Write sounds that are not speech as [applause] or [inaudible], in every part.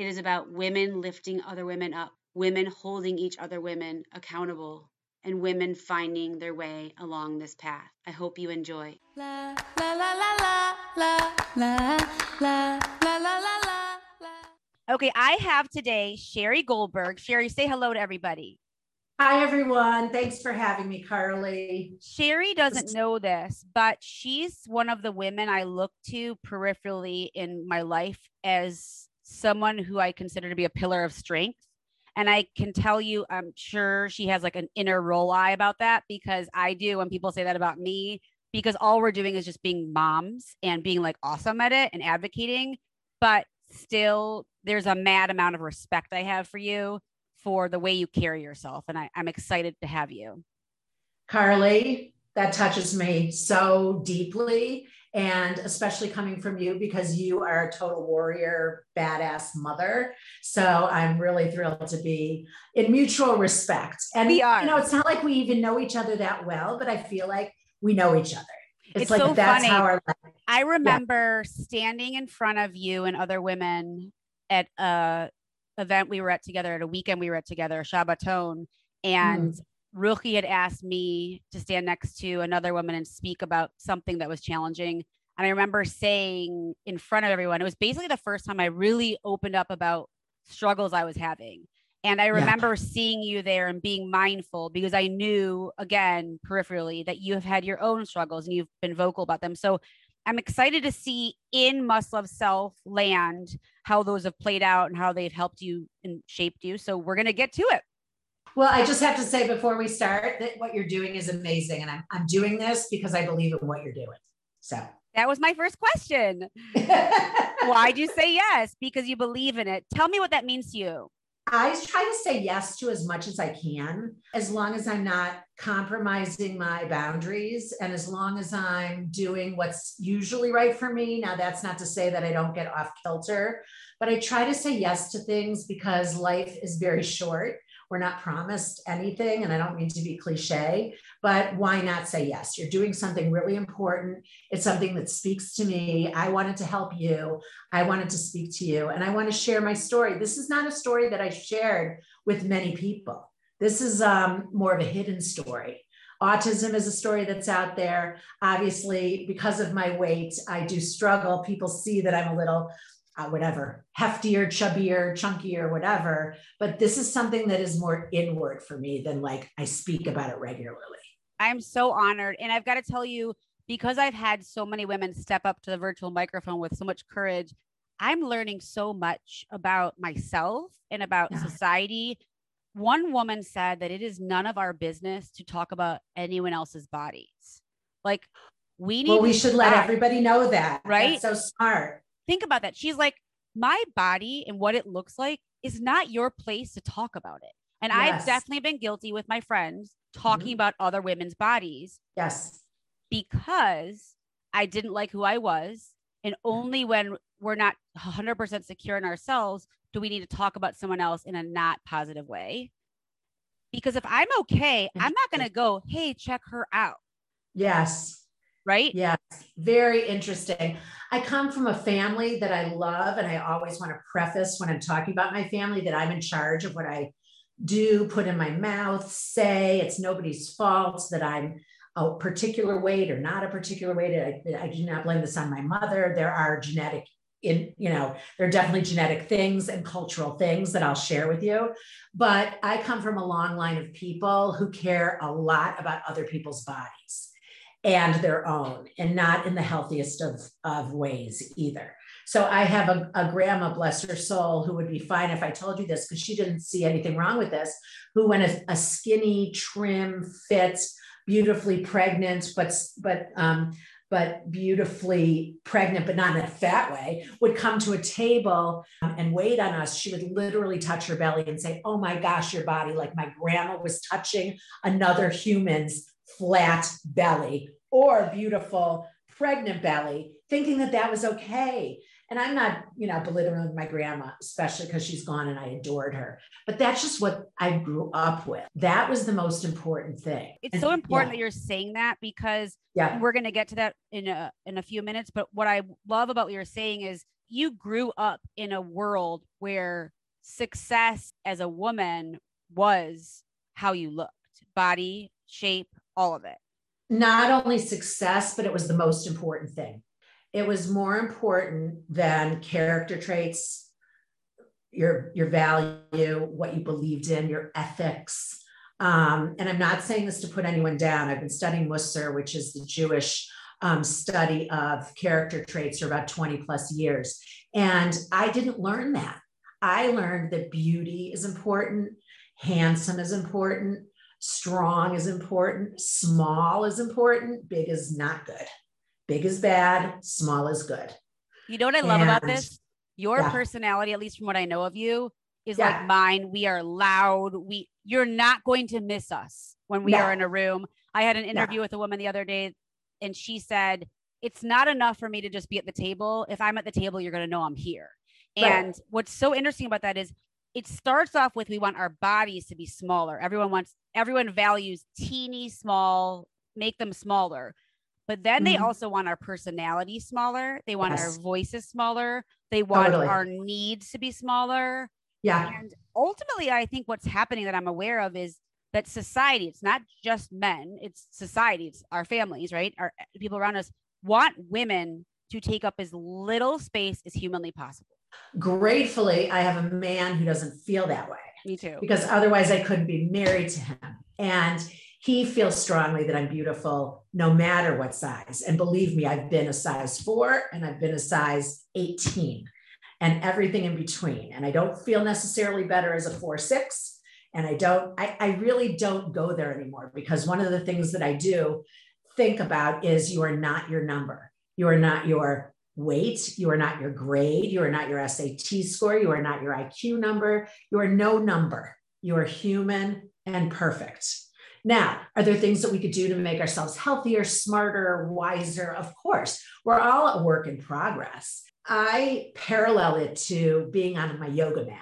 It is about women lifting other women up, women holding each other women accountable, and women finding their way along this path. I hope you enjoy. la la la la la la la la la la la la Okay, I have today Shari Goldberg. Shari, say hello to everybody. Hi, everyone. Thanks for having me, Carly. Shari doesn't know this, but she's one of the women I look to peripherally in my life as someone who I consider to be a pillar of strength. And I can tell you, I'm sure she has like an inner roll eye about that because I do when people say that about me, because all we're doing is just being moms and being like awesome at it and advocating. But still, there's a mad amount of respect I have for you for the way you carry yourself. And I, I'm excited to have you. Carly, that touches me so deeply. And especially coming from you because you are a total warrior, badass mother. So I'm really thrilled to be in mutual respect. And, We are. you know, it's not like we even know each other that well, but I feel like we know each other. It's, It's like so that's funny. how our life. I remember standing in front of you and other women at a event we were at together at a weekend we were at together, Shabbaton, and mm-hmm. Ruchi had asked me to stand next to another woman and speak about something that was challenging. And I remember saying in front of everyone, it was basically the first time I really opened up about struggles I was having. And I remember seeing you there and being mindful because I knew, again, peripherally, that you have had your own struggles and you've been vocal about them. So I'm excited to see in Must Love Self land how those have played out and how they've helped you and shaped you. So we're going to get to it. Well, I just have to say before we start that what you're doing is amazing. And I'm, I'm doing this because I believe in what you're doing. So. That was my first question. [laughs] Why'd you say yes? Because you believe in it. Tell me what that means to you. I try to say yes to as much as I can, as long as I'm not compromising my boundaries and as long as I'm doing what's usually right for me. Now, that's not to say that I don't get off kilter, but I try to say yes to things because life is very short. We're not promised anything, and I don't mean to be cliche, but why not say yes? You're doing something really important. It's something that speaks to me. I wanted to help you. I wanted to speak to you and I want to share my story. This is not a story that I shared with many people. This is um, more of a hidden story. Autism is a story that's out there. Obviously, because of my weight, I do struggle. People see that I'm a little, uh, whatever, heftier, chubbier, chunkier, whatever. But this is something that is more inward for me than like I speak about it regularly. I'm so honored. And I've got to tell you, because I've had so many women step up to the virtual microphone with so much courage, I'm learning so much about myself and about Yeah. society. One woman said that it is none of our business to talk about anyone else's bodies. Like, we need Well, we should let everybody know that. Right? That's so smart. Think about that. She's like, my body and what it looks like is not your place to talk about it. And I've definitely been guilty with my friends talking Mhm. about other women's bodies Yes. because I didn't like who I was. And only when we're not 100% secure in ourselves do we need to talk about someone else in a not positive way. Because if I'm okay, I'm not going to go, hey, check her out. Yes. Right. Yes, very interesting. I come from a family that I love, and I always want to preface when I'm talking about my family that I'm in charge of what I do, put in my mouth, say. It's nobody's fault that I'm a particular weight or not a particular weight. I, I do not blame this on my mother. There are genetic in you know there are definitely genetic things and cultural things that i'll share with you but i come from a long line of people who care a lot about other people's bodies and their own and not in the healthiest of, of ways either. So i have a, a grandma bless her soul who would be fine if i told you this because she didn't see anything wrong with this who when a, a skinny trim fit beautifully pregnant but but um, but beautifully pregnant, but not in a fat way, would come to a table um, and wait on us, she would literally touch her belly and say, Oh my gosh, your body, like my grandma was touching another human's flat belly or beautiful pregnant belly, thinking that that was okay. And I'm not, you know, belittling with my grandma, especially because she's gone and I adored her. But that's just what I grew up with. That was the most important thing. It's And- so important yeah, that you're saying that because Yeah. we're going to get to that in a in a few minutes but what i love about what you're saying is you grew up in a world where success as a woman was how you looked body shape all of it Not only success, but it was the most important thing. It was more important than character traits, your your value, what you believed in, your ethics. Um, and I'm not saying this to put anyone down. I've been studying Mussar, which is the Jewish um, study of character traits for about 20 plus years. And I didn't learn that. I learned that beauty is important, handsome is important, strong is important, small is important, big is not good. Big is bad, small is good. you know what i love about this your yeah. personality at least from what i know of you is Yeah. like mine we are loud we you're not going to miss us when we No. are in a room i had an interview with a woman the other day and she said it's not enough for me to just be at the table if i'm at the table you're going to know i'm here Right. and what's so interesting about that is it starts off with we want our bodies to be smaller everyone wants everyone values teeny small make them smaller but then they Mhm. also want our personality smaller they want Yes. our voices smaller they want Totally. our needs to be smaller Yeah. and ultimately, I think what's happening that I'm aware of is that society, it's not just men, it's society, it's our families, right? Our people around us want women to take up as little space as humanly possible. Gratefully, I have a man who doesn't feel that way. Me too. because otherwise I couldn't be married to him. And he feels strongly that I'm beautiful no matter what size. And believe me, I've been a size four and I've been a size 18 and everything in between. And I don't feel necessarily better as a four, six. And I don't, I, I really don't go there anymore because one of the things that I do think about is you are not your number. You are not your weight. You are not your grade. You are not your SAT score. You are not your IQ number. You are no number. You are human and perfect. Now, are there things that we could do to make ourselves healthier, smarter, wiser? Of course. We're all a work in progress. I parallel it to being on my yoga mat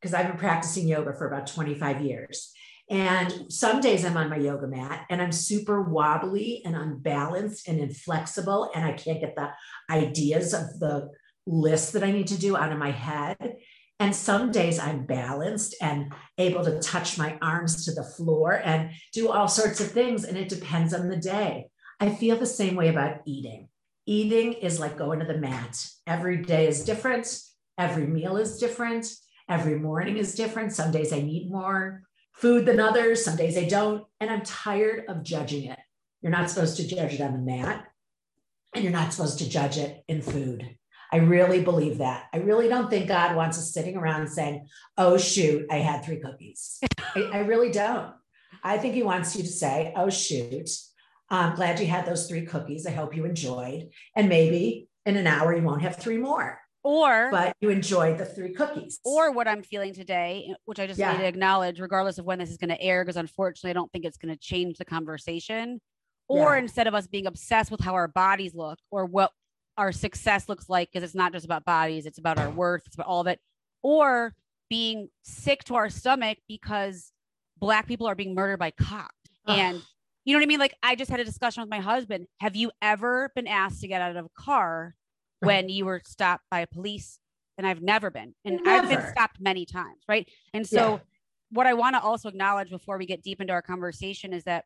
because I've been practicing yoga for about 25 years. And some days I'm on my yoga mat and I'm super wobbly and unbalanced and inflexible, and I can't get the ideas of the list that I need to do out of my head. And some days I'm balanced and able to touch my arms to the floor and do all sorts of things. And it depends on the day. I feel the same way about eating. Eating is like going to the mat. Every day is different. Every meal is different. Every morning is different. Some days I need more food than others. Some days I don't. And I'm tired of judging it. You're not supposed to judge it on the mat, and you're not supposed to judge it in food. I really believe that. I really don't think God wants us sitting around saying, oh, shoot, I had three cookies. I, I really don't. I think He wants you to say, oh, shoot, I'm glad you had those three cookies. I hope you enjoyed. And maybe in an hour, you won't have three more, Or but you enjoyed the three cookies. or what I'm feeling today, eh, which I just Yeah. need to acknowledge, regardless of when this is going to air, because unfortunately, I don't think it's going to change the conversation. Or Yeah. instead of us being obsessed with how our bodies look or what our success looks like, because it's not just about bodies, it's about our worth, it's about all of it. Or being sick to our stomach because Black people are being murdered by cops. Ugh. And you know what I mean? Like, I just had a discussion with my husband. Have you ever been asked to get out of a car Right. when you were stopped by police? And I've never been. And I've been stopped many times. Right. And so, Yeah. what I want to also acknowledge before we get deep into our conversation is that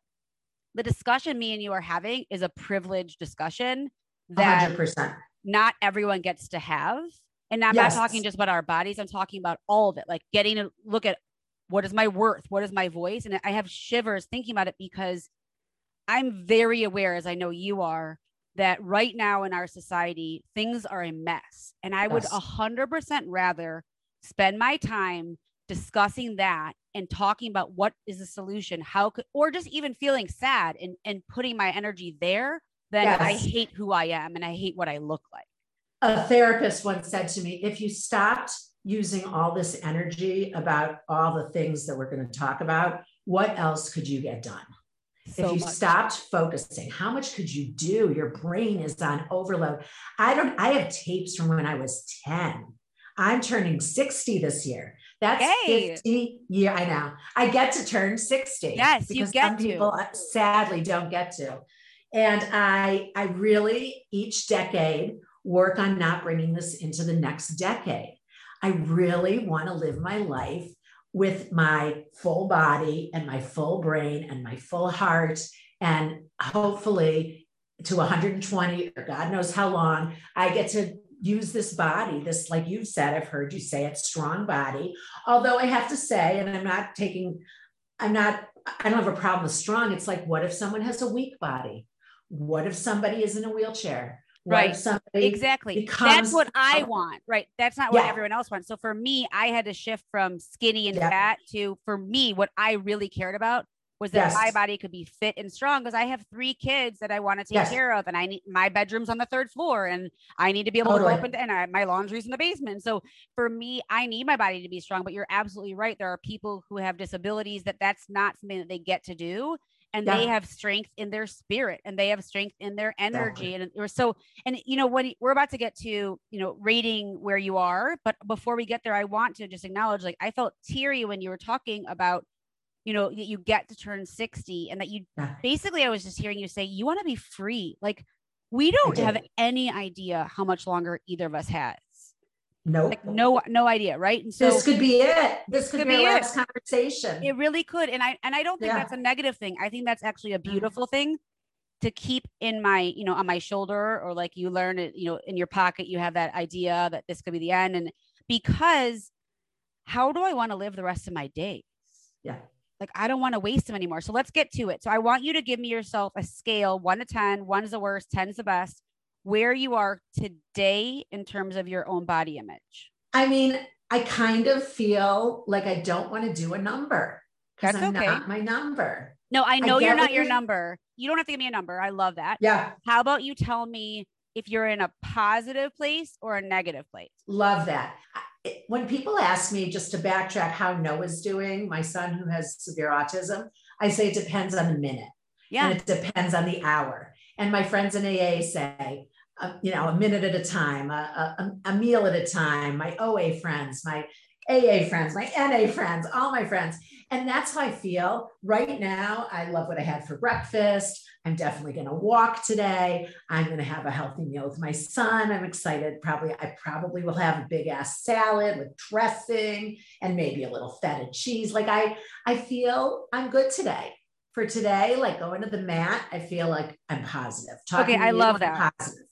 the discussion me and you are having is a privileged discussion that 100%. not everyone gets to have. And I'm Yes. not talking just about our bodies, I'm talking about all of it, like getting to look at what is my worth? What is my voice? And I have shivers thinking about it because I'm very aware, as I know you are, that right now in our society, things are a mess. And I would Yes. a 100% rather spend my time discussing that and talking about what is the solution, how could, or just even feeling sad and, and putting my energy there then I hate who I am and I hate what I look like. a therapist once said to me if you stopped using all this energy about all the things that we're going to talk about what else could you get done So if you much. stopped focusing how much could you do? Your brain is on overload. I don't i have tapes from when i was 10 i'm turning 60 this year. That's Yay. 50 year i know. I get to turn 60 Yes, you because get some to. people uh, sadly don't get to. And i i really each decade work on not bringing this into the next decade. I really want to live my life with my full body and my full brain and my full heart. And hopefully to 120 or god knows how long i get to use this body this like you've said i've heard you say it strong body. Although i have to say and i'm not taking i'm not i don't have a problem with strong. It's like what if someone has a weak body? What if somebody is in a wheelchair Right. Exactly. That's what I want. Right. That's not what Yeah. everyone else wants. So for me, I had to shift from skinny and fat to for me, what I really cared about was that my body could be fit and strong because I have three kids that I want to take Yes. care of. And I need my bedroom's on the third floor and I need to be able to Totally. go up and, and I, my laundry's in the basement. So for me, I need my body to be strong, but you're absolutely right. There are people who have disabilities that that's not something that they get to do. And they have strength in their spirit and they have strength in their energy. And so and you know when we're about to get to you know rating where you are but before we get there i want to just acknowledge like i felt teary when you were talking about you know that you get to turn 60 and that you Yeah. basically i was just hearing you say you want to be free like we don't have any idea how much longer either of us has nope. Like no no idea right? And so this could be it. This could, could be, be last conversation. It really could and i and i don't think Yeah. that's a negative thing. I think that's actually a Mhm. beautiful thing to keep in my you know on my shoulder or like you learn it you know in your pocket you have that idea that this could be the end and because how do i want to live the rest of my days? Yeah. like i don't want to waste them anymore so let's get to it. So i want you to give me yourself a scale 1 to 10 1 is the worst 10 is the best where you are today in terms of your own body image I mean, I kind of feel like I don't want to do a number because That's I'm okay. not my number. no i know you're not your number you don't have to give me a number i love that Yeah, How about you tell me if you're in a positive place or a negative place? love that. When people ask me just to backtrack how Noah's doing, my son who has severe autism, I say it depends on the minute Yeah. and it depends on the hour. And my friends in AA say, uh, you know, a minute at a time, a, a, a meal at a time, my OA friends, my AA friends, my NA friends, all my friends. And that's how I feel right now. I love what I had for breakfast. I'm definitely going to walk today. I'm going to have a healthy meal with my son. I'm excited. Probably, I probably will have a big ass salad with dressing and maybe a little feta cheese. Like I, I feel I'm good today. For today, like going to the mat, I feel like I'm positive. Talking Okay, I love that. Positive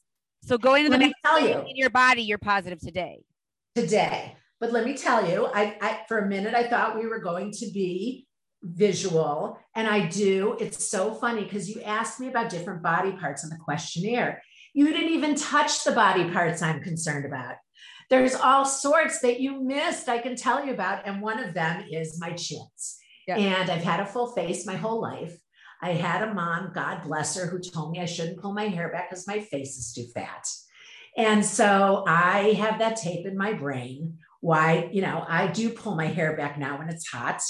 So going to the Let me next tell you. in your body, you're positive today. today. But let me tell you, I, I for a minute I thought we were going to be visual, and I do. It's so funny because you asked me about different body parts in the questionnaire. You didn't even touch the body parts I'm concerned about. There's all sorts that you missed, I can tell you about, and one of them is my chins. Yeah. And I've had a full face my whole life. I had a mom, God bless her, who told me I shouldn't pull my hair back because my face is too fat. And so I have that tape in my brain. Why, you know, I do pull my hair back now when it's hot.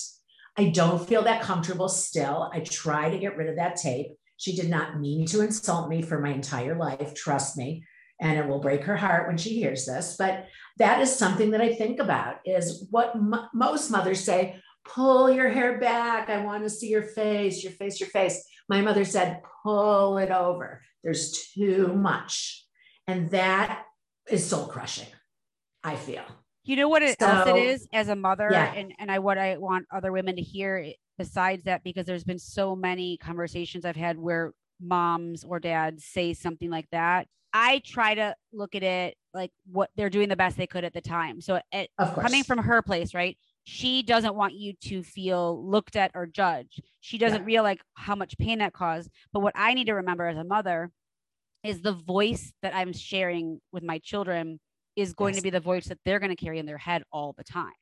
I don't feel that comfortable still. I try to get rid of that tape. She did not mean to insult me for my entire life, trust me. And it will break her heart when she hears this. But that is something that I think about is what m- most mothers say, pull your hair back. I want to see your face, your face, your face. My mother said, pull it over. There's too much. And that is soul crushing, I feel. You know what it else it is as a mother, Yeah. and and I what I want other women to hear besides that, because there's been so many conversations I've had where moms or dads say something like that. I try to look at it like what they're doing the best they could at the time. So it, Of course. coming from her place, right? She doesn't want you to feel looked at or judged. She doesn't Yeah. realize how much pain that caused. But what I need to remember as a mother is the voice that I'm sharing with my children is going to be the voice that they're going to carry in their head all the time.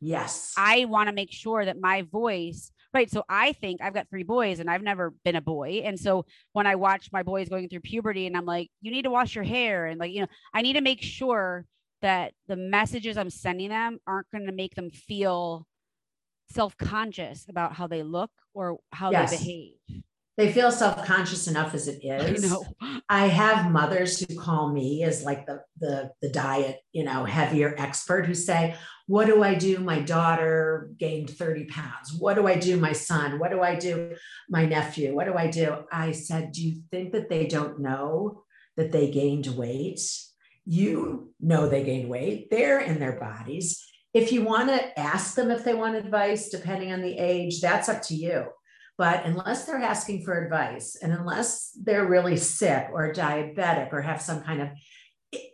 Yes. I want to make sure that my voice, right? So I think I've got three boys and I've never been a boy. And so when I watch my boys going through puberty and I'm like, you need to wash your hair and like, you know, I need to make sure that the messages I'm sending them aren't going to make them feel self-conscious about how they look or how Yes. they behave. They feel self-conscious enough as it [laughs] is. I know. I have mothers who call me as like the the the diet, you know, heavier expert who say, "What do I do? My daughter gained 30 pounds. What do I do? My son. What do I do? My nephew. What do I do?" I said, "Do you think that they don't know that they gained weight? You know they gained weight. They're in their bodies. If you want to ask them if they want advice, depending on the age, that's up to you." But unless they're asking for advice and unless they're really sick or diabetic or have some kind of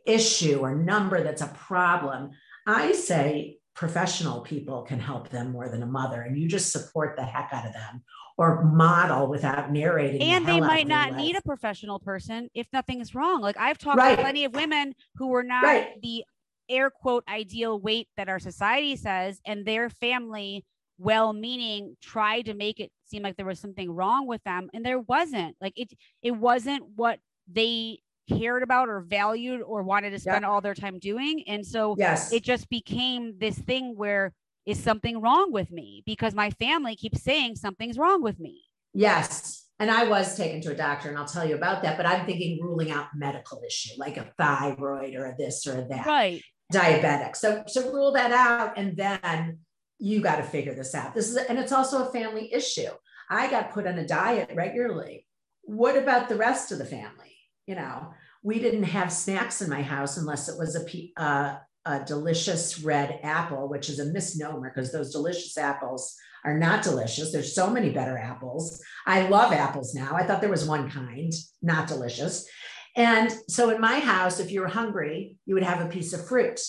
issue or number that's a problem, I say professional people can help them more than a mother. And you just support the heck out of them or model without narrating. the and they hell out might not life. need a professional person if nothing is wrong. Like I've talked Right. to plenty of women who were not Right. the air quote ideal weight that our society says, and their family, well meaning, tried to make it seem like there was something wrong with them. And there wasn't. Like it it wasn't what they cared about or valued or wanted to spend all their time doing. And so Yes. it just became this thing where is something wrong with me because my family keeps saying something's wrong with me. Yes. And I was taken to a doctor, and I'll tell you about that. But I'm thinking ruling out medical issue, like a thyroid or a this or a that. Right. diabetic. So so rule that out and then you got to figure this out. This is and it's also a family issue. I got put on a diet regularly. What about the rest of the family? You know, we didn't have snacks in my house unless it was a uh, a delicious red apple, which is a misnomer because those delicious apples are not delicious. There's so many better apples. I love apples now. I thought there was one kind, not delicious. And so in my house, if you were hungry, you would have a piece of fruit.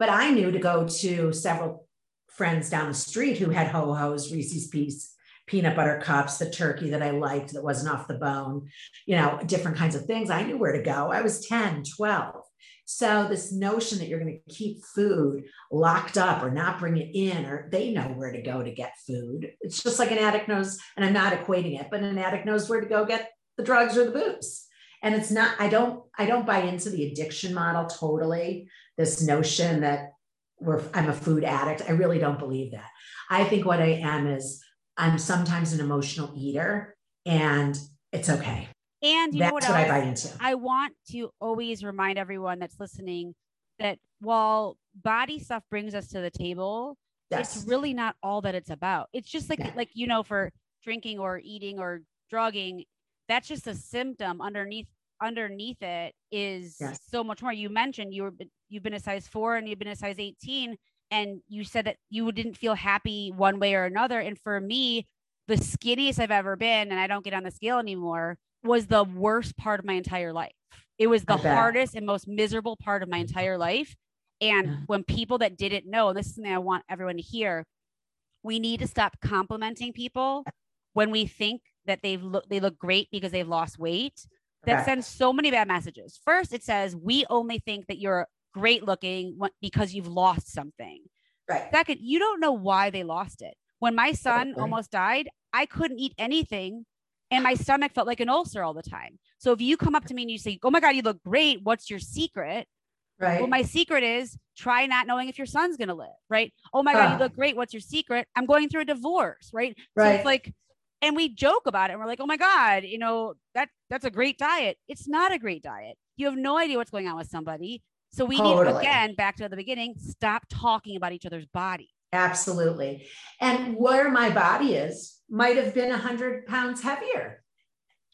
But I knew to go to several friends down the street who had ho hos, Reese's Piece, peanut butter cups, the turkey that I liked that wasn't off the bone, you know, different kinds of things. I knew where to go. I was 10, 12. So this notion that you're going to keep food locked up or not bring it in, or they know where to go to get food. It's just like an addict knows, and I'm not equating it, but an addict knows where to go get the drugs or the booze. And it's not i don't i don't buy into the addiction model totally this notion that we're i'm a food addict. I really don't believe that. I think what i am is i'm sometimes an emotional eater and it's okay And you know that's what, what, else? i buy into I want to always remind everyone that's listening that while body stuff brings us to the table, yes it's really not all that it's about. It's just like Yeah. like you know for drinking or eating or drugging, that's just a symptom underneath underneath it is Yes. so much more. You mentioned you were you've been a size 4 and you've been a size 18 and you said that you didn't feel happy one way or another and for me the skinniest I've ever been and I don't get on the scale anymore was the worst part of my entire life. It was the hardest and most miserable part of my entire life. And Yeah. when people that didn't know, this is something I want everyone to hear, we need to stop complimenting people when we think that they've look they look great because they've lost weight. That sends so many bad messages. First, it says we only think that you're great looking because you've lost something. right Second, you don't know why they lost it. When my son almost died, I couldn't eat anything and my stomach felt like an ulcer all the time. So if you come up to me and you say, "Oh my god, you look great. What's your secret?" right Well, my secret is try not knowing if your son's going to live, right? Oh my god, you look great. What's your secret? I'm going through a divorce, right? right? So it's like and we joke about it and we're like, "Oh my god, you know, that that's a great diet." It's not a great diet. You have no idea what's going on with somebody. So we need Totally. again back to the beginning, stop talking about each other's body. Absolutely. And where my body is might have been 100 pounds heavier.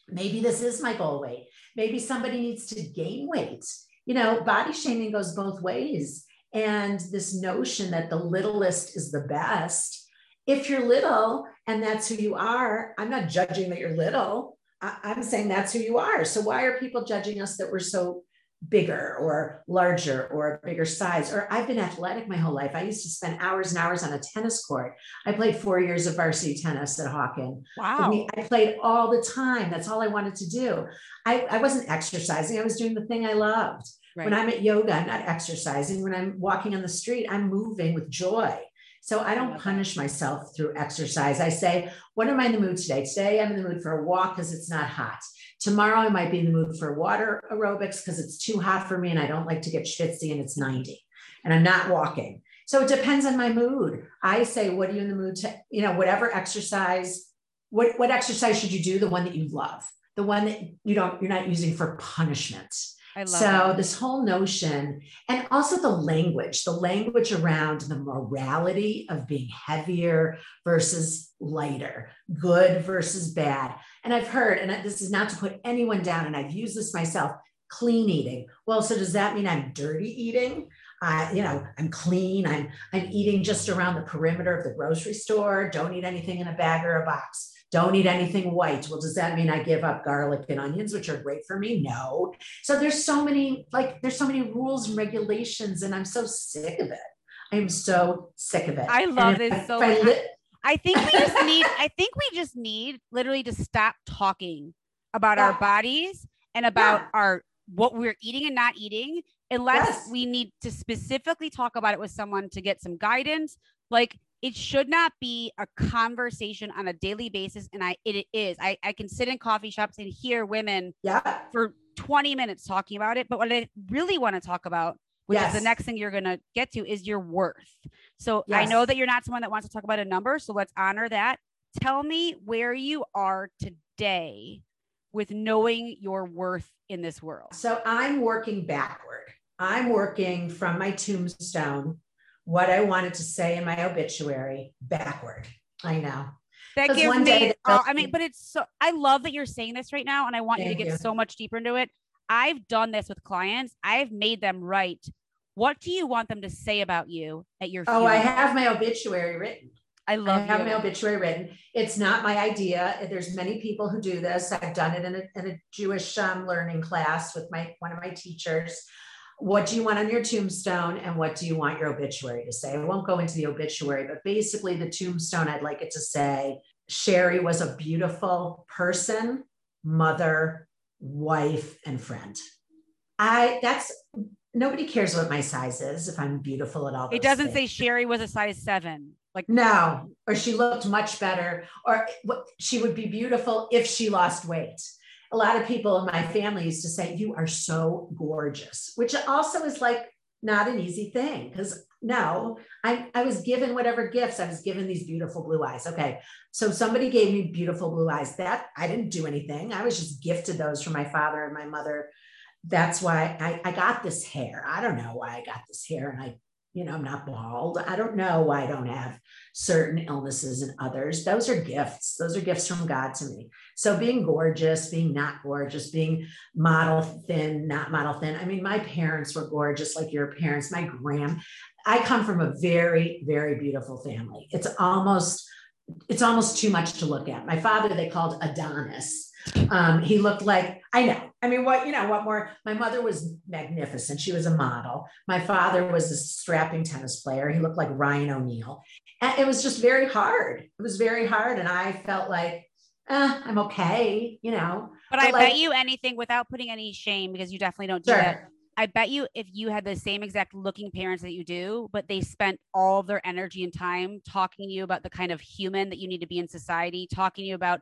Maybe this is my goal weight. Maybe somebody needs to gain weight. You know, body shaming goes both ways. And this notion that the littlest is the best. If you're little and that's who you are, I'm not judging that you're little. I- I'm saying that's who you are. So why are people judging us that we're so bigger or larger or a bigger size. Or I've been athletic my whole life. I used to spend hours and hours on a tennis court. I played four years of varsity tennis at Hawken. Wow. We- I played all the time. That's all I wanted to do. I, I wasn't exercising, I was doing the thing I loved. Right. When I'm at yoga, I'm not exercising. When I'm walking on the street, I'm moving with joy. So I don't punish myself through exercise. I say, what am I in the mood today? Today I'm in the mood for a walk because it's not hot. Tomorrow I might be in the mood for water aerobics because it's too hot for me and I don't like to get schwitzy and it's 90 and I'm not walking. So it depends on my mood. I say, what are you in the mood to, you know, whatever exercise, what, what exercise should you do? The one that you love, the one that you don't, you're not using for punishment so this whole notion and also the language the language around the morality of being heavier versus lighter good versus bad. And i've heard and this is not to put anyone down and i've used this myself clean eating. Well so does that mean i'm dirty eating? Uh, you know i'm clean i'm i'm eating just around the perimeter of the grocery store don't eat anything in a bag or a box don't eat anything white. Well, does that mean I give up garlic and onions, which are great for me? No. So there's so many, like, there's so many rules and regulations, and I'm so sick of it. I'm so sick of it. I love this I, so much. Li- I think we just [laughs] need, I think we just need literally to stop talking about yeah. our bodies and about yeah. our what we're eating and not eating unless yes. we need to specifically talk about it with someone to get some guidance like it should not be a conversation on a daily basis and i it is i, I can sit in coffee shops and hear women yeah. for 20 minutes talking about it but what i really want to talk about which yes. is the next thing you're going to get to is your worth so yes. i know that you're not someone that wants to talk about a number so let's honor that tell me where you are today with knowing your worth in this world so i'm working backward i'm working from my tombstone what I wanted to say in my obituary backward. I know. That gives me, oh, I mean, but it's so, I love that you're saying this right now. And I want you to get you. so much deeper into it. I've done this with clients, I've made them write. What do you want them to say about you at your funeral? Oh, I have my obituary written. I love I have you. my obituary written. It's not my idea. There's many people who do this. I've done it in a, in a Jewish um, learning class with my one of my teachers what do you want on your tombstone and what do you want your obituary to say? I won't go into the obituary, but basically, the tombstone, I'd like it to say Shari was a beautiful person, mother, wife, and friend. I, that's, nobody cares what my size is if I'm beautiful at all. It doesn't things. say Shari was a size seven. Like, no, or she looked much better, or she would be beautiful if she lost weight a lot of people in my family used to say, You are so gorgeous, which also is like not an easy thing because no, I, I was given whatever gifts. I was given these beautiful blue eyes. Okay. So somebody gave me beautiful blue eyes. That I didn't do anything. I was just gifted those from my father and my mother. That's why I, I got this hair. I don't know why I got this hair. And I you know, I'm not bald. I don't know why I don't have certain illnesses and others. Those are gifts. Those are gifts from God to me. So being gorgeous, being not gorgeous, being model thin, not model thin. I mean, my parents were gorgeous like your parents. My grand, I come from a very, very beautiful family. It's almost, it's almost too much to look at. My father, they called Adonis um, he looked like I know. I mean, what you know, what more? My mother was magnificent. She was a model. My father was a strapping tennis player. He looked like Ryan O'Neal. And it was just very hard. It was very hard, and I felt like eh, I'm okay, you know. But, but I like, bet you anything without putting any shame because you definitely don't do sure. that. I bet you if you had the same exact looking parents that you do, but they spent all of their energy and time talking to you about the kind of human that you need to be in society, talking to you about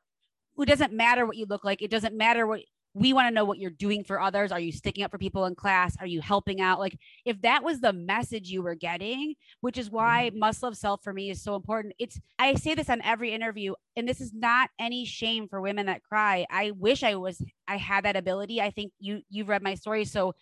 it doesn't matter what you look like. It doesn't matter what we want to know what you're doing for others. Are you sticking up for people in class? Are you helping out? Like, if that was the message you were getting, which is why mm-hmm. must love self for me is so important. It's, I say this on every interview, and this is not any shame for women that cry. I wish I was, I had that ability. I think you, you've read my story. So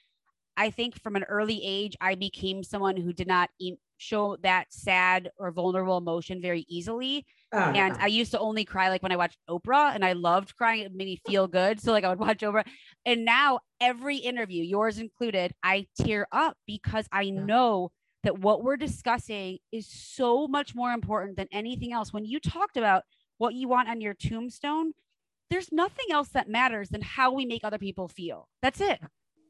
I think from an early age, I became someone who did not e- show that sad or vulnerable emotion very easily. Oh, and I used to only cry like when I watched Oprah and I loved crying. It made me feel good. So like I would [laughs] watch Oprah. And now every interview, yours included, I tear up because I yeah. know that what we're discussing is so much more important than anything else. When you talked about what you want on your tombstone, there's nothing else that matters than how we make other people feel. That's it.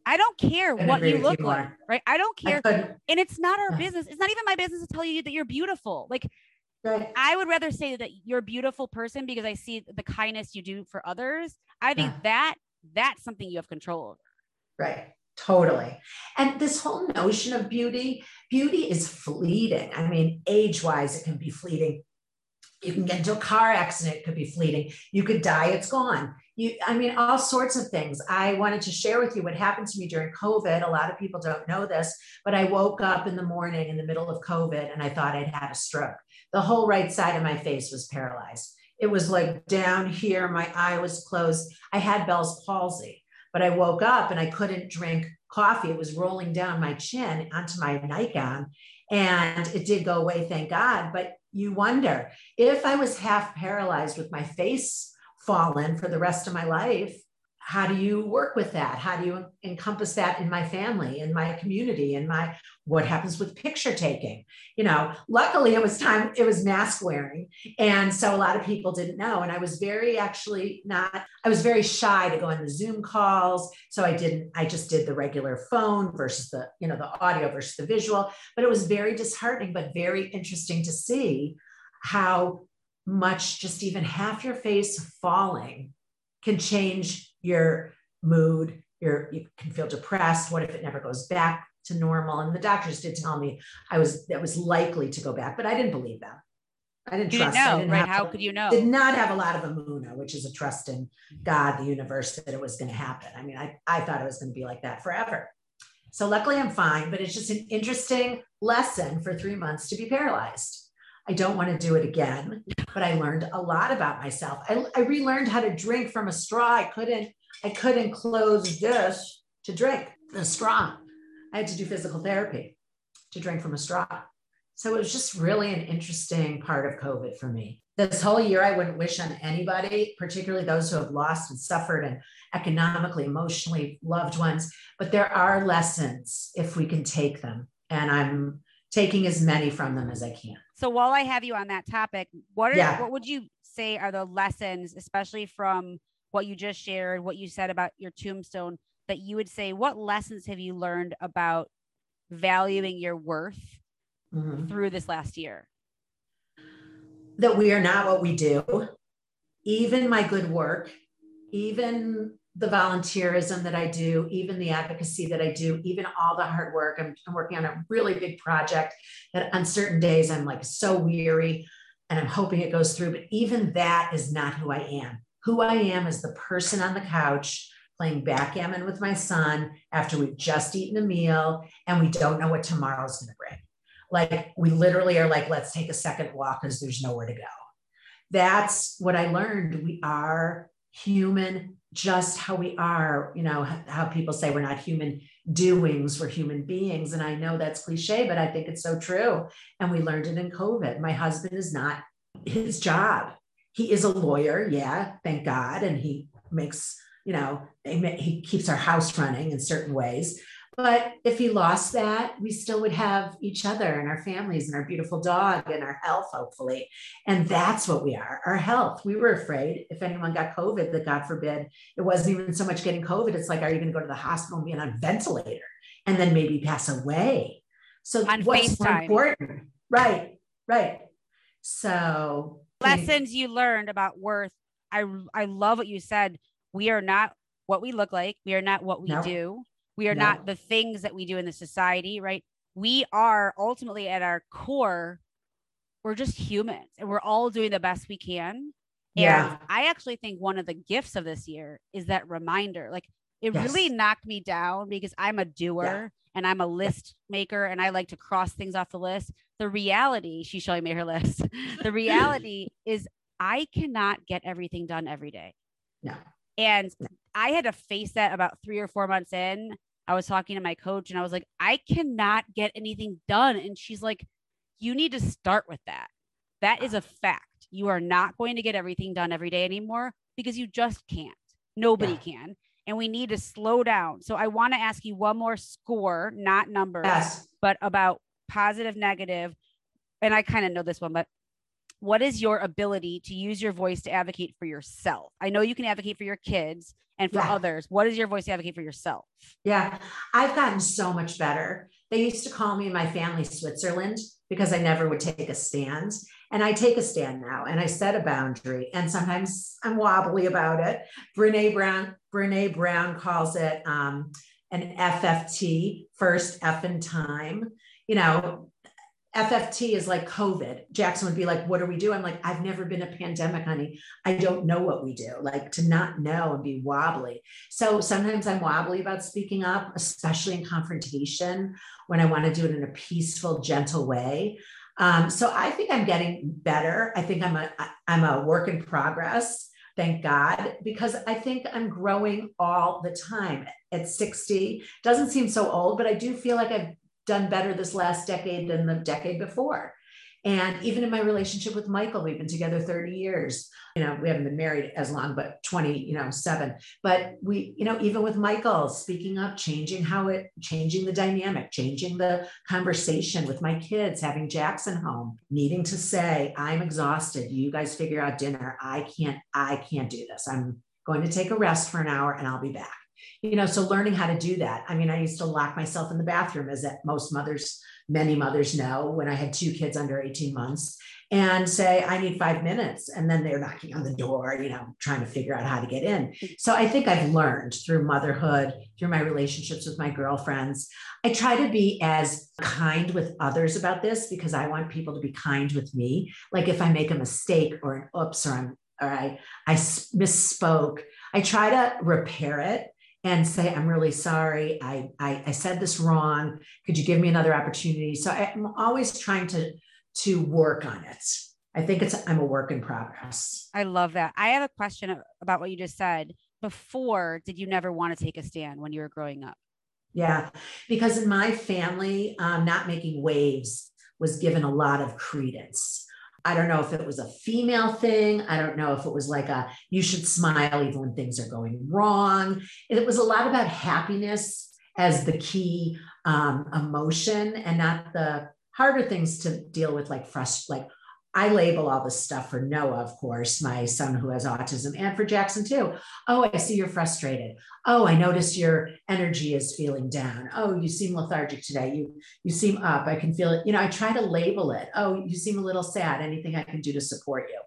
I don't care I what you look you like, right? I don't care. I and it's not our business. It's not even my business to tell you that you're beautiful. Like Right. I would rather say that you're a beautiful person because I see the kindness you do for others. I think yeah. that that's something you have control over. Right. Totally. And this whole notion of beauty, beauty is fleeting. I mean, age wise, it can be fleeting. You can get into a car accident, it could be fleeting. You could die, it's gone. You, I mean, all sorts of things. I wanted to share with you what happened to me during COVID. A lot of people don't know this, but I woke up in the morning in the middle of COVID and I thought I'd had a stroke. The whole right side of my face was paralyzed. It was like down here, my eye was closed. I had Bell's palsy, but I woke up and I couldn't drink coffee. It was rolling down my chin onto my nightgown. And it did go away, thank God. But you wonder if I was half paralyzed with my face fallen for the rest of my life, how do you work with that? How do you encompass that in my family in my community in my what happens with picture taking? You know luckily it was time it was mask wearing and so a lot of people didn't know and i was very actually not i was very shy to go on the zoom calls so i didn't i just did the regular phone versus the you know the audio versus the visual but it was very disheartening but very interesting to see how much just even half your face falling can change your mood, your you can feel depressed. What if it never goes back to normal? And the doctors did tell me I was that was likely to go back, but I didn't believe them. I didn't you trust. Didn't know, didn't right? How could you know? Did not have a lot of emunah, which is a trust in mm-hmm. God, the universe, that it was going to happen. I mean, I, I thought it was going to be like that forever. So luckily I'm fine, but it's just an interesting lesson for three months to be paralyzed. I don't want to do it again, [laughs] but I learned a lot about myself. I, I relearned how to drink from a straw. I couldn't, I couldn't close this to drink the straw. I had to do physical therapy to drink from a straw. So it was just really an interesting part of COVID for me. This whole year, I wouldn't wish on anybody, particularly those who have lost and suffered and economically, emotionally loved ones. But there are lessons if we can take them. And I'm taking as many from them as I can. So while I have you on that topic, what are yeah. what would you say are the lessons, especially from what you just shared, what you said about your tombstone, that you would say, what lessons have you learned about valuing your worth mm-hmm. through this last year? That we are not what we do. Even my good work, even the volunteerism that I do, even the advocacy that I do, even all the hard work. I'm, I'm, working on a really big project that on certain days I'm like so weary and I'm hoping it goes through. But even that is not who I am. Who I am is the person on the couch playing backgammon with my son after we've just eaten a meal and we don't know what tomorrow's going to bring. Like we literally are like, let's take a second walk because there's nowhere to go. That's what I learned. We are human just how we are, you know, how people say we're not human doings, we're human beings. And I know that's cliche, but I think it's so true. And we learned it in COVID. My husband is not his job. He is a lawyer, yeah, thank God. And he makes, you know, he keeps our house running in certain ways. But if he lost that, we still would have each other and our families and our beautiful dog and our health, hopefully. And that's what we are our health. We were afraid if anyone got COVID, that God forbid, it wasn't even so much getting COVID. It's like, are you going to go to the hospital and be on a ventilator and then maybe pass away? So, on what's FaceTime. more important? Right, right. So, lessons you learned about worth. I, I love what you said. We are not what we look like, we are not what we no. do we are no. not the things that we do in the society, right? We are ultimately at our core, we're just humans and we're all doing the best we can. Yeah. And I actually think one of the gifts of this year is that reminder. Like it yes. really knocked me down because I'm a doer yeah. and I'm a list maker and I like to cross things off the list. The reality, she's showing me her list. [laughs] the reality is I cannot get everything done every day. No. And I had to face that about three or four months in. I was talking to my coach and I was like, I cannot get anything done. And she's like, you need to start with that. That is a ah. fact. You are not going to get everything done every day anymore because you just can't. Nobody yeah. can. And we need to slow down. So I want to ask you one more score, not numbers, yes. but about positive, negative. And I kind of know this one, but what is your ability to use your voice to advocate for yourself? I know you can advocate for your kids and for yeah. others. What is your voice to advocate for yourself? Yeah, I've gotten so much better. They used to call me my family Switzerland because I never would take a stand. And I take a stand now and I set a boundary. And sometimes I'm wobbly about it. Brene Brown, Brene Brown calls it um, an FFT, first F in time. You know, FFT is like COVID. Jackson would be like, What do we do? I'm like, I've never been a pandemic, honey. I don't know what we do. Like to not know and be wobbly. So sometimes I'm wobbly about speaking up, especially in confrontation when I want to do it in a peaceful, gentle way. Um, so I think I'm getting better. I think I'm a I'm a work in progress. Thank God, because I think I'm growing all the time. At 60, doesn't seem so old, but I do feel like I've done better this last decade than the decade before. And even in my relationship with Michael, we've been together 30 years. You know, we haven't been married as long, but 20, you know, seven. But we, you know, even with Michael speaking up, changing how it, changing the dynamic, changing the conversation with my kids, having Jackson home, needing to say, I'm exhausted. You guys figure out dinner. I can't, I can't do this. I'm going to take a rest for an hour and I'll be back you know so learning how to do that. I mean i used to lock myself in the bathroom as that most mothers many mothers know when i had two kids under 18 months and say i need five minutes and then they're knocking on the door you know trying to figure out how to get in. So i think i've learned through motherhood through my relationships with my girlfriends. I try to be as kind with others about this because i want people to be kind with me. Like if i make a mistake or an oops or i'm or i i misspoke i try to repair it and say, I'm really sorry. I, I, I said this wrong. Could you give me another opportunity? So I'm always trying to, to work on it. I think it's, I'm a work in progress. I love that. I have a question about what you just said. Before, did you never want to take a stand when you were growing up? Yeah, because in my family, um, not making waves was given a lot of credence. I don't know if it was a female thing. I don't know if it was like a you should smile even when things are going wrong. It was a lot about happiness as the key um, emotion and not the harder things to deal with, like frust- like I label all this stuff for Noah, of course, my son who has autism, and for Jackson too. Oh, I see you're frustrated. Oh, I notice your energy is feeling down. Oh, you seem lethargic today. You you seem up. I can feel it. You know, I try to label it. Oh, you seem a little sad. Anything I can do to support you?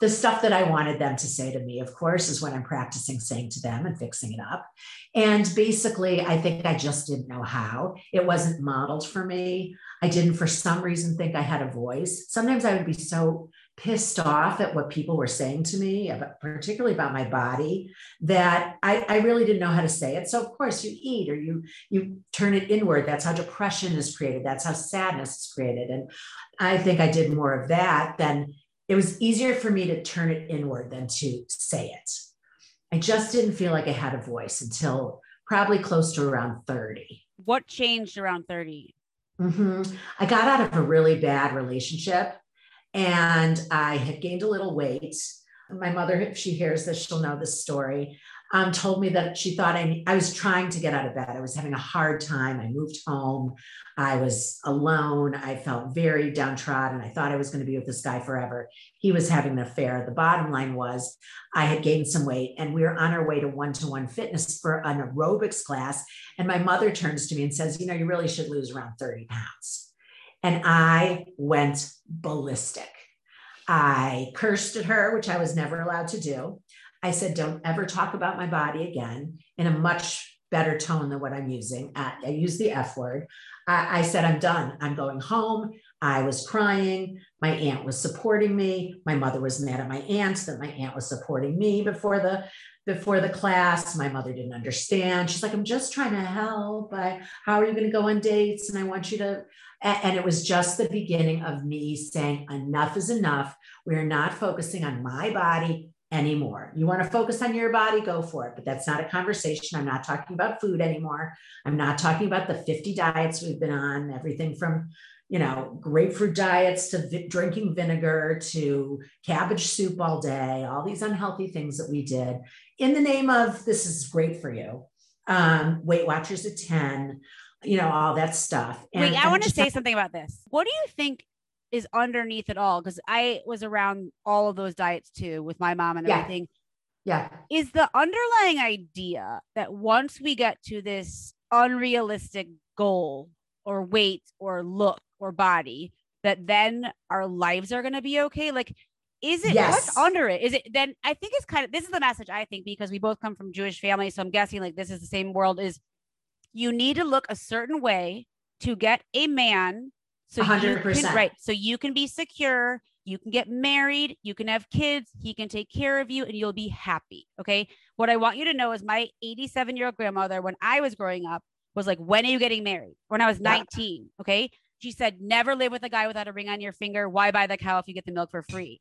The stuff that I wanted them to say to me, of course, is what I'm practicing saying to them and fixing it up. And basically, I think I just didn't know how. It wasn't modeled for me. I didn't, for some reason, think I had a voice. Sometimes I would be so pissed off at what people were saying to me, particularly about my body, that I, I really didn't know how to say it. So of course you eat or you you turn it inward. That's how depression is created. That's how sadness is created. And I think I did more of that than it was easier for me to turn it inward than to say it. I just didn't feel like I had a voice until probably close to around 30. What changed around 30? Mm-hmm. I got out of a really bad relationship and I had gained a little weight. My mother, if she hears this, she'll know this story um, told me that she thought I, I was trying to get out of bed. I was having a hard time. I moved home. I was alone. I felt very downtrodden. I thought I was going to be with this guy forever. He was having an affair. The bottom line was I had gained some weight and we were on our way to one to one fitness for an aerobics class. And my mother turns to me and says, You know, you really should lose around 30 pounds. And I went ballistic. I cursed at her, which I was never allowed to do. I said, don't ever talk about my body again in a much better tone than what I'm using. I, I use the F word. I, I said, I'm done. I'm going home. I was crying. My aunt was supporting me. My mother was mad at my aunt that my aunt was supporting me before the before the class. My mother didn't understand. She's like, I'm just trying to help. I, how are you going to go on dates? And I want you to. And it was just the beginning of me saying, enough is enough. We're not focusing on my body anymore. You want to focus on your body, go for it. But that's not a conversation. I'm not talking about food anymore. I'm not talking about the 50 diets we've been on, everything from, you know, grapefruit diets to vi- drinking vinegar to cabbage soup all day, all these unhealthy things that we did in the name of this is great for you. Um, Weight Watchers at 10, you know, all that stuff. And, Wait, I want to say something about this. What do you think is underneath it all because I was around all of those diets too with my mom and yeah. everything. Yeah. Is the underlying idea that once we get to this unrealistic goal or weight or look or body, that then our lives are going to be okay? Like, is it yes. what's under it? Is it then? I think it's kind of this is the message I think because we both come from Jewish families. So I'm guessing like this is the same world is you need to look a certain way to get a man so 100%. can right so you can be secure you can get married you can have kids he can take care of you and you'll be happy okay? What i want you to know is my 87 year old grandmother when i was growing up was like when are you getting married? When i was Yeah. 19 okay? She said never live with a guy without a ring on your finger. Why buy the cow if you get the milk for free?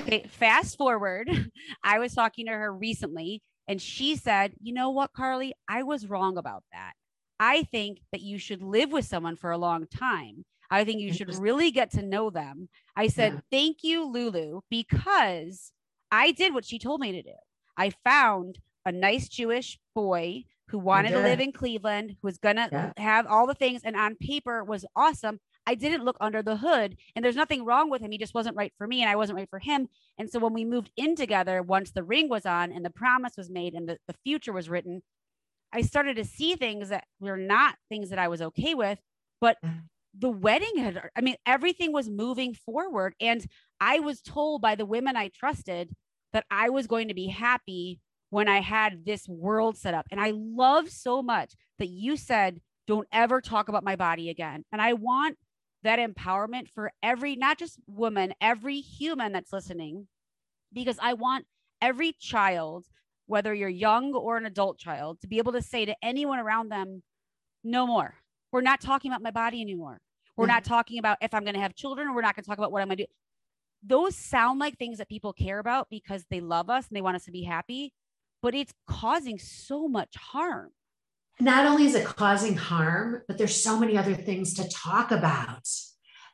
Okay fast forward [laughs] i was talking to her recently and she said you know what carly? I was wrong about that. I think that you should live with someone for a long time I think you should really get to know them. I said, Yeah. Thank you, Lulu, because I did what she told me to do. I found a nice Jewish boy who wanted to live in Cleveland, who was going to Yeah. have all the things, and on paper was awesome. I didn't look under the hood, and there's nothing wrong with him. He just wasn't right for me, and I wasn't right for him. And so when we moved in together, once the ring was on and the promise was made and the, the future was written, I started to see things that were not things that I was okay with. But Yeah. The wedding had, I mean, everything was moving forward. And I was told by the women I trusted that I was going to be happy when I had this world set up. And I love so much that you said, don't ever talk about my body again. And I want that empowerment for every, not just woman, every human that's listening, because I want every child, whether you're young or an adult child, to be able to say to anyone around them, no more. We're not talking about my body anymore. We're not mm-hmm. talking about if I'm going to have children, we're not going to talk about what I'm going to do. Those sound like things that people care about because they love us and they want us to be happy, but it's causing so much harm. not only is it causing harm, but there's so many other things to talk about.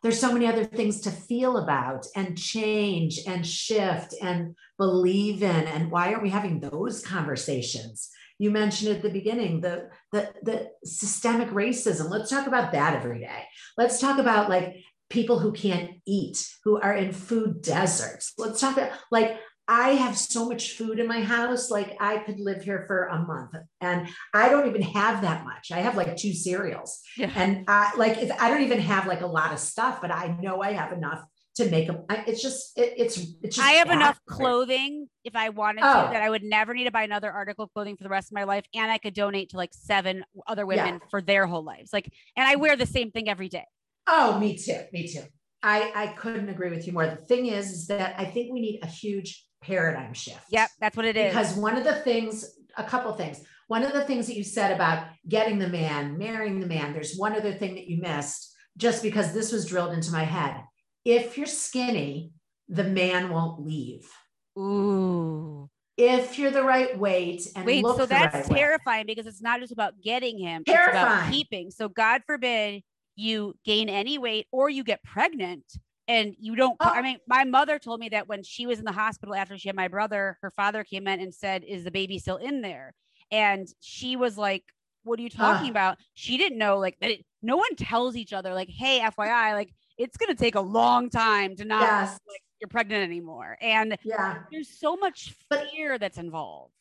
There's so many other things to feel about and change and shift and believe in. And why aren't we having those conversations? You mentioned at the beginning the, the, the systemic racism. Let's talk about that every day. Let's talk about like people who can't eat, who are in food deserts. Let's talk about like I have so much food in my house, like I could live here for a month. And I don't even have that much. I have like two cereals. Yeah. And I like if I don't even have like a lot of stuff, but I know I have enough to make them. It's just it, it's it's just I have enough clothing if I wanted Oh. to that I would never need to buy another article of clothing for the rest of my life. And I could donate to like seven other Yeah. women for their whole lives. Like, and I wear the same thing every day. Oh, me too. Me too. I, I couldn't agree with you more. The thing is, is that I think we need a huge paradigm shift. Yep, that's what it is. Because one of the things, a couple things, one of the things that you said about getting the man, marrying the man, there's one other thing that you missed just because this was drilled into my head. If you're skinny, the man won't leave. Ooh. If you're the right weight and Wait, look so the that's right way. terrifying because it's not just about getting him, it's about keeping. So God forbid you gain any weight or you get pregnant and you don't Oh. I mean, my mother told me that when she was in the hospital after she had my brother, her father came in and said, Is the baby still in there? And she was like, What are you talking Ah. about? She didn't know like that it, no one tells each other, like, hey, FYI, like it's gonna take a long time to not Yes. like you're pregnant anymore. And Yeah. there's so much But- fear that's involved.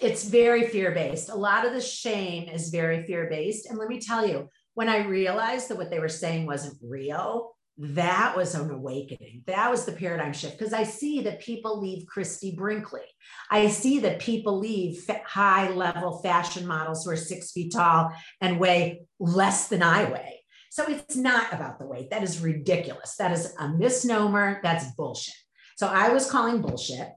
it's very fear based. A lot of the shame is very fear based. And let me tell you, when I realized that what they were saying wasn't real, that was an awakening. That was the paradigm shift because I see that people leave Christy Brinkley. I see that people leave high level fashion models who are six feet tall and weigh less than I weigh. So it's not about the weight. That is ridiculous. That is a misnomer. That's bullshit. So I was calling bullshit.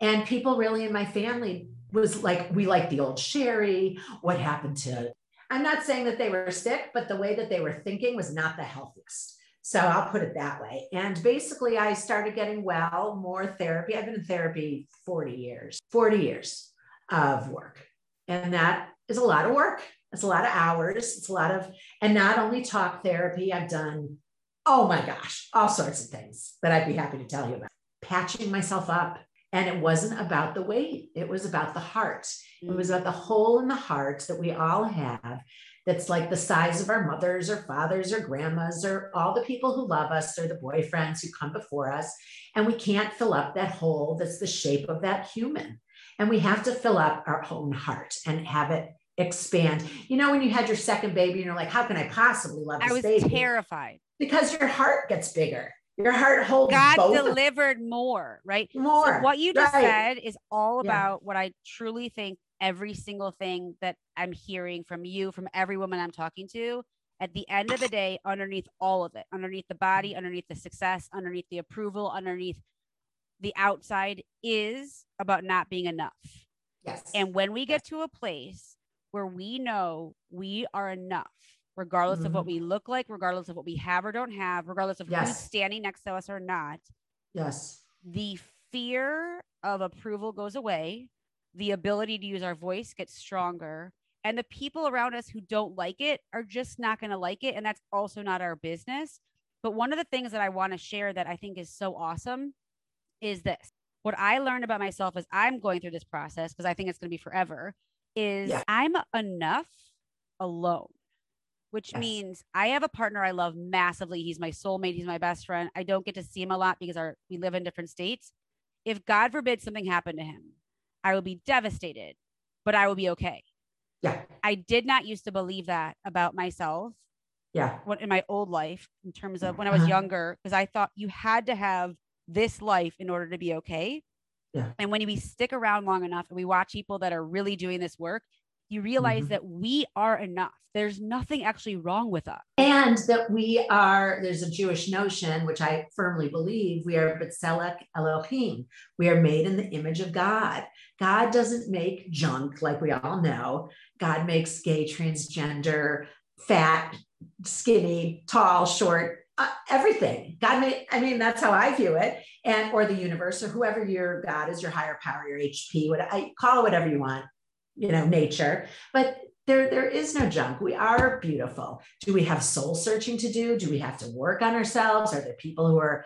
And people really in my family was like, we like the old Shari. What happened to? I'm not saying that they were sick, but the way that they were thinking was not the healthiest. So I'll put it that way. And basically, I started getting well, more therapy. I've been in therapy 40 years, 40 years of work. And that is a lot of work. It's a lot of hours. It's a lot of, and not only talk therapy, I've done, oh my gosh, all sorts of things that I'd be happy to tell you about. Patching myself up. And it wasn't about the weight, it was about the heart. It was about the hole in the heart that we all have that's like the size of our mothers or fathers or grandmas or all the people who love us or the boyfriends who come before us. And we can't fill up that hole that's the shape of that human. And we have to fill up our own heart and have it expand. You know, when you had your second baby and you're like, how can I possibly love this I was baby? terrified. because your heart gets bigger. Your heart holds God delivered more, right? So more. what you just Right. said is all Yeah. about what I truly think every single thing that I'm hearing from you, from every woman I'm talking to, at the end of the day, underneath all of it, underneath the body, mm-hmm. underneath the success, underneath the approval, underneath the outside is about not being enough. Yes. And when we get to a place where we know we are enough, regardless mm-hmm. of what mm-hmm. we look like, regardless of what we have or don't have, regardless of yes. who's standing next to us or not. Yes. The fear of approval goes away. The ability to use our voice gets stronger. And the people around us who don't like it are just not going to like it. And that's also not our business. But one of the things that I want to share that I think is so awesome is this. What I learned about myself as I'm going through this process, because I think it's going to be forever, is yeah. I'm enough alone which yes. means I have a partner I love massively. He's my soulmate. He's my best friend. I don't get to see him a lot because our we live in different states. If God forbid something happened to him, I will be devastated, but I will be okay. Yeah. I did not used to believe that about myself. Yeah. What in my old life, in terms of when I was uh-huh. younger, because I thought you had to have this life in order to be okay. Yeah. And when we stick around long enough and we watch people that are really doing this work, you realize mm-hmm. that we are enough. There's nothing actually wrong with us. And that we are, there's a Jewish notion, which I firmly believe, we are B'Tselem Elohim. We are made in the image of God. God doesn't make junk like we all know. God makes gay, transgender, fat, skinny, tall, short, uh, everything. God made, I mean, that's how I view it. And, or the universe, or whoever your God is, your higher power, your HP, what I call it whatever you want you know nature. But there there is no junk. We are beautiful. Do we have soul searching to do? Do we have to work on ourselves? Are there people who are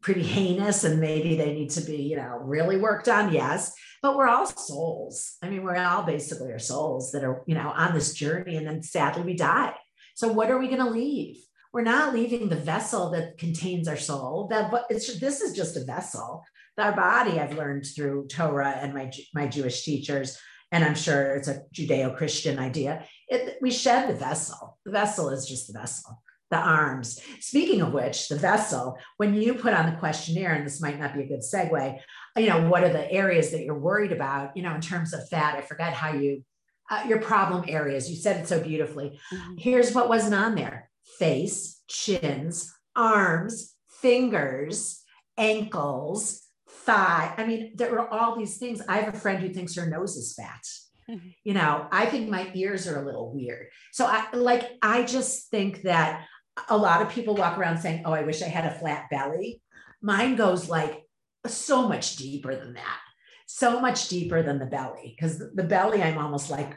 pretty heinous and maybe they need to be you know really worked on? Yes. But we're all souls. I mean we're all basically our souls that are you know on this journey and then sadly we die. So what are we going to leave we're not leaving the vessel that contains our soul that it's this is just a vessel our body i've learned through torah and my my jewish teachers and I'm sure it's a Judeo Christian idea. It, we shed the vessel. The vessel is just the vessel, the arms. Speaking of which, the vessel, when you put on the questionnaire, and this might not be a good segue, you know, what are the areas that you're worried about, you know, in terms of fat? I forgot how you, uh, your problem areas. You said it so beautifully. Mm-hmm. Here's what wasn't on there face, chins, arms, fingers, ankles, thigh. I mean, there are all these things. I have a friend who thinks her nose is fat. Mm-hmm. You know, I think my ears are a little weird. So I like I just think that a lot of people walk around saying, "Oh, I wish I had a flat belly." Mine goes like so much deeper than that. So much deeper than the belly because the belly I'm almost like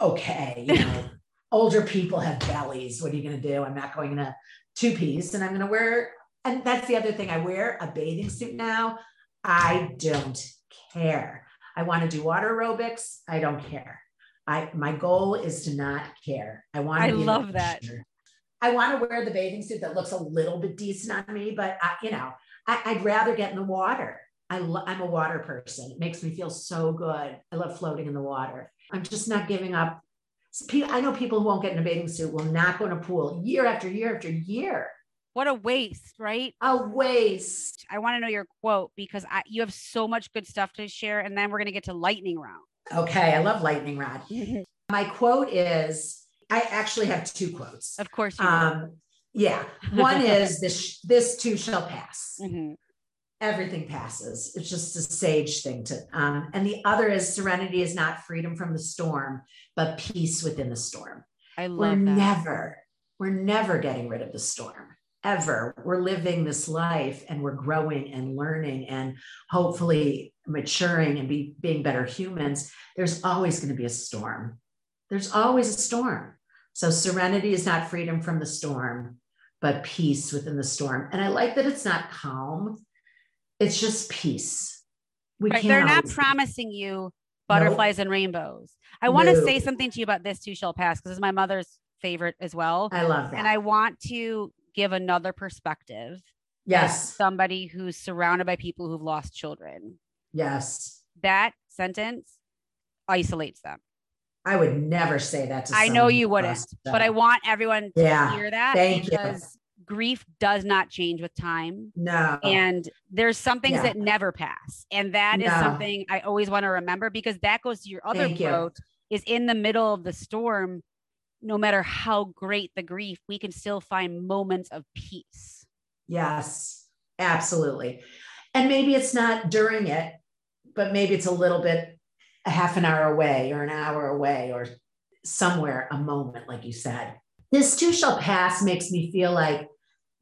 okay, you know, older people have bellies. What are you going to do? I'm not going to two piece and I'm going to wear and that's the other thing. I wear a bathing suit now. I don't care. I want to do water aerobics. I don't care. I my goal is to not care. I want. To I love that. I want to wear the bathing suit that looks a little bit decent on me, but I, you know, I, would rather get in the water. I lo- I'm a water person. It makes me feel so good. I love floating in the water. I'm just not giving up. I know people who won't get in a bathing suit will not go in a pool year after year after year what a waste, right? A waste. I want to know your quote because I, you have so much good stuff to share. And then we're going to get to lightning round. Okay. I love lightning round. [laughs] My quote is I actually have two quotes. Of course. um, yeah. One is this, this too shall pass. Mm-hmm. Everything passes. It's just a sage thing to, um, and the other is serenity is not freedom from the storm, but peace within the storm. I love that. we're that. never, we're never getting rid of the storm ever. We're living this life and we're growing and learning and hopefully maturing and be, being better humans. There's always going to be a storm. There's always a storm. So serenity is not freedom from the storm, but peace within the storm. And I like that it's not calm. It's just peace. We right, they're not promising you butterflies nope. and rainbows. I want to say something to you about this too shall pass because it's my mother's favorite as well. I love that. And I want to give another perspective. Yes. Somebody who's surrounded by people who've lost children. Yes. That sentence isolates them. I would never say that to I know you wouldn't, but I want everyone to yeah. hear that Thank because you. Grief does not change with time. No. And there's some things Yeah. that never pass. And that is No. something I always want to remember because that goes to your other Thank you. quote is in the middle of the storm, no matter how great the grief, we can still find moments of peace. Yes, absolutely. And maybe it's not during it, but maybe it's a little bit a half an hour away or an hour away or somewhere, a moment, like you said. This too shall pass makes me feel like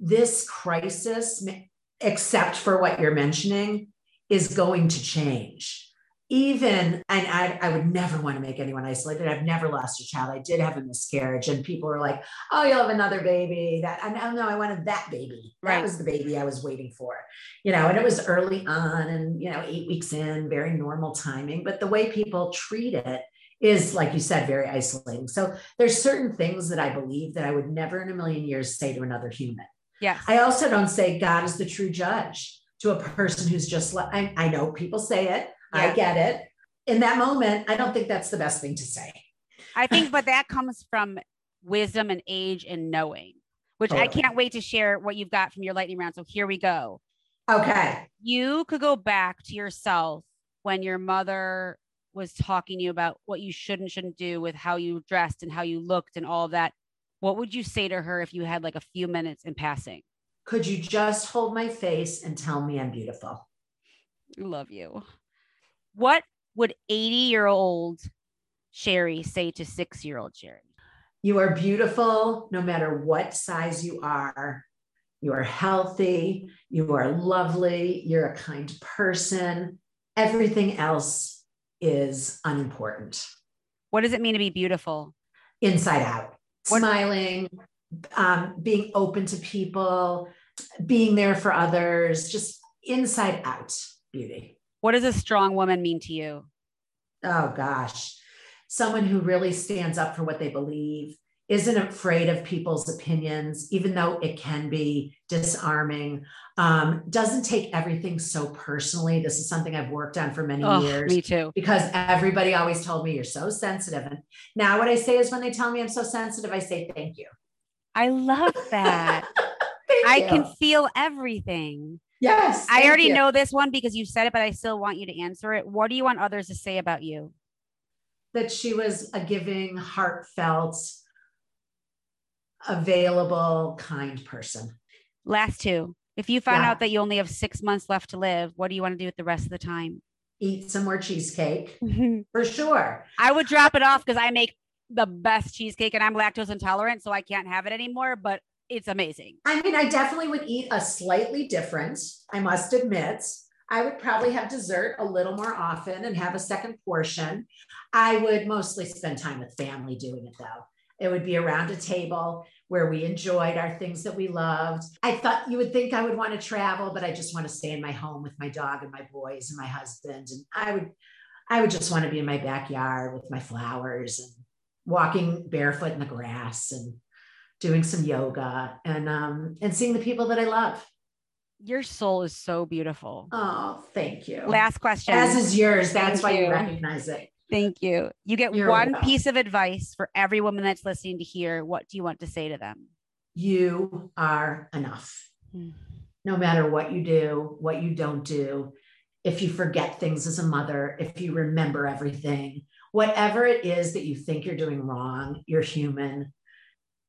this crisis, except for what you're mentioning, is going to change. Even, and I, I would never want to make anyone isolated. I've never lost a child. I did have a miscarriage, and people were like, oh, you'll have another baby. That I no, oh, no, I wanted that baby. That Right. was the baby I was waiting for. You know, and it was early on and you know, eight weeks in, very normal timing. But the way people treat it is, like you said, very isolating. So there's certain things that I believe that I would never in a million years say to another human. Yes. I also don't say God is the true judge to a person who's just like, I, I know people say it, I get it. In that moment, I don't think that's the best thing to say. I think, but that comes from wisdom and age and knowing, which I can't wait to share what you've got from your lightning round. So here we go. Okay. You could go back to yourself when your mother was talking to you about what you should and shouldn't do with how you dressed and how you looked and all of that. What would you say to her if you had like a few minutes in passing? Could you just hold my face and tell me I'm beautiful? I love you. What would 80 year old Shari say to six year old Shari? You are beautiful no matter what size you are. You are healthy. You are lovely. You're a kind person. Everything else is unimportant. What does it mean to be beautiful? Inside out, smiling, um, being open to people, being there for others, just inside out beauty. What does a strong woman mean to you? oh gosh, someone who really stands up for what they believe, isn't afraid of people's opinions, even though it can be disarming, um, doesn't take everything so personally. This is something I've worked on for many Oh, years me too. because everybody always told me you're so sensitive. And now what I say is when they tell me I'm so sensitive, I say thank you. I love that. [laughs] Thank I you. can feel everything. Yes. I already you. know this one because you said it, but I still want you to answer it. What do you want others to say about you? that she was a giving, heartfelt, available, kind person. Last two. If you found Yeah. out that you only have six months left to live, what do you want to do with the rest of the time? Eat some more cheesecake [laughs] mm-hmm. for sure. I would drop it off because I make the best cheesecake and I'm lactose intolerant, so I can't have it anymore, but it's amazing. I mean, I definitely would eat a slightly different, I must admit. I would probably have dessert a little more often and have a second portion. I would mostly spend time with family doing it though. It would be around a table where we enjoyed our things that we loved. I thought you would think I would want to travel, but I just want to stay in my home with my dog and my boys and my husband. And I would, I would just want to be in my backyard with my flowers and walking barefoot in the grass and doing some yoga and um and seeing the people that I love. Your soul is so beautiful. Oh, thank you. Last question. As is yours. That's Thank why you you. recognize it. Thank you. You get You're one welcome. piece of advice for every woman that's listening to hear. What do you want to say to them? You are enough. Hmm. No matter what you do, what you don't do, if you forget things as a mother, if you remember everything, whatever it is that you think you're doing wrong, you're human.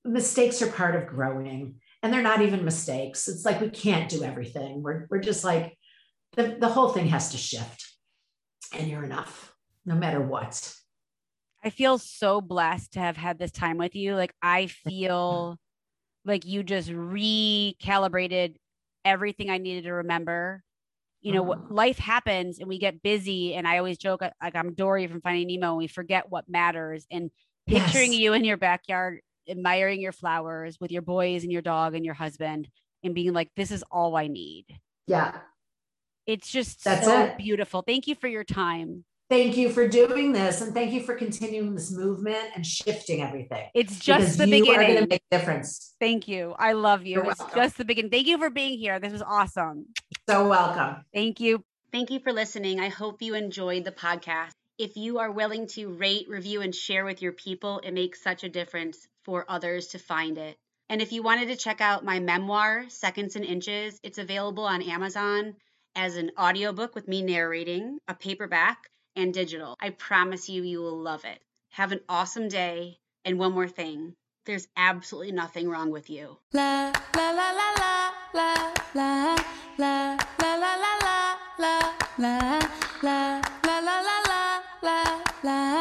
Mistakes are part of growing, and they're not even mistakes. It's like we can't do everything. We're, we're just like, the, the whole thing has to shift, and you're enough, no matter what. I feel so blessed to have had this time with you. Like I feel like you just recalibrated everything I needed to remember. You know, what life happens and we get busy. And I always joke uh, like I'm Dory from Finding Nemo, and we forget what matters. And picturing Yes. you in your backyard, admiring your flowers with your boys and your dog and your husband, and being like, this is all I need. Yeah. It's just That's so it. beautiful. Thank you for your time. Thank you for doing this, and thank you for continuing this movement and shifting everything. It's just because the you are beginning. going to make a difference. Thank you. I love you. You're It's welcome. just the beginning. Thank you for being here. This was awesome. So welcome. Thank you. Thank you for listening. I hope you enjoyed the podcast. If you are willing to rate, review, and share with your people, it makes such a difference for others to find it. And if you wanted to check out my memoir, Seconds and Inches, it's available on Amazon as an audiobook with me narrating, a paperback, and digital. I promise you, you will love it. Have an awesome day. And one more thing there's absolutely nothing wrong with you. La la la la la la la la la la la la la la la la la la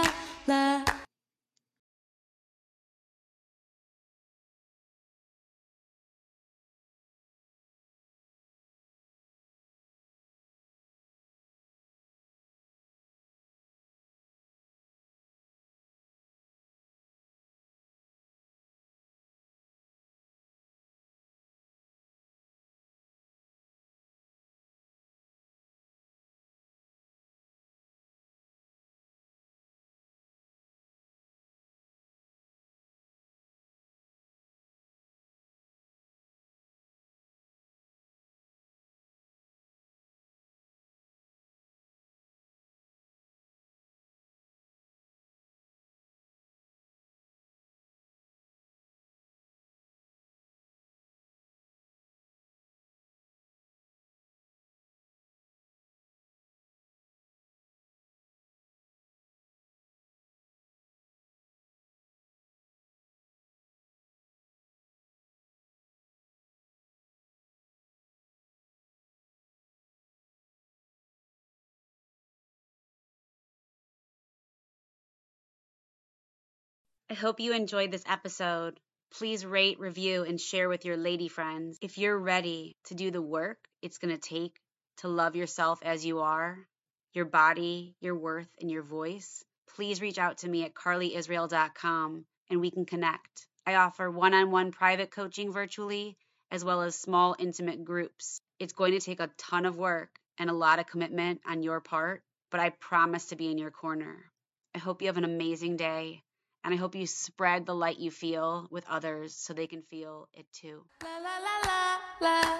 I hope you enjoyed this episode. Please rate, review, and share with your lady friends. If you're ready to do the work it's going to take to love yourself as you are, your body, your worth, and your voice, please reach out to me at carlyisrael.com and we can connect. I offer one on one private coaching virtually as well as small, intimate groups. It's going to take a ton of work and a lot of commitment on your part, but I promise to be in your corner. I hope you have an amazing day and I hope you spread the light you feel with others so they can feel it too. la la la la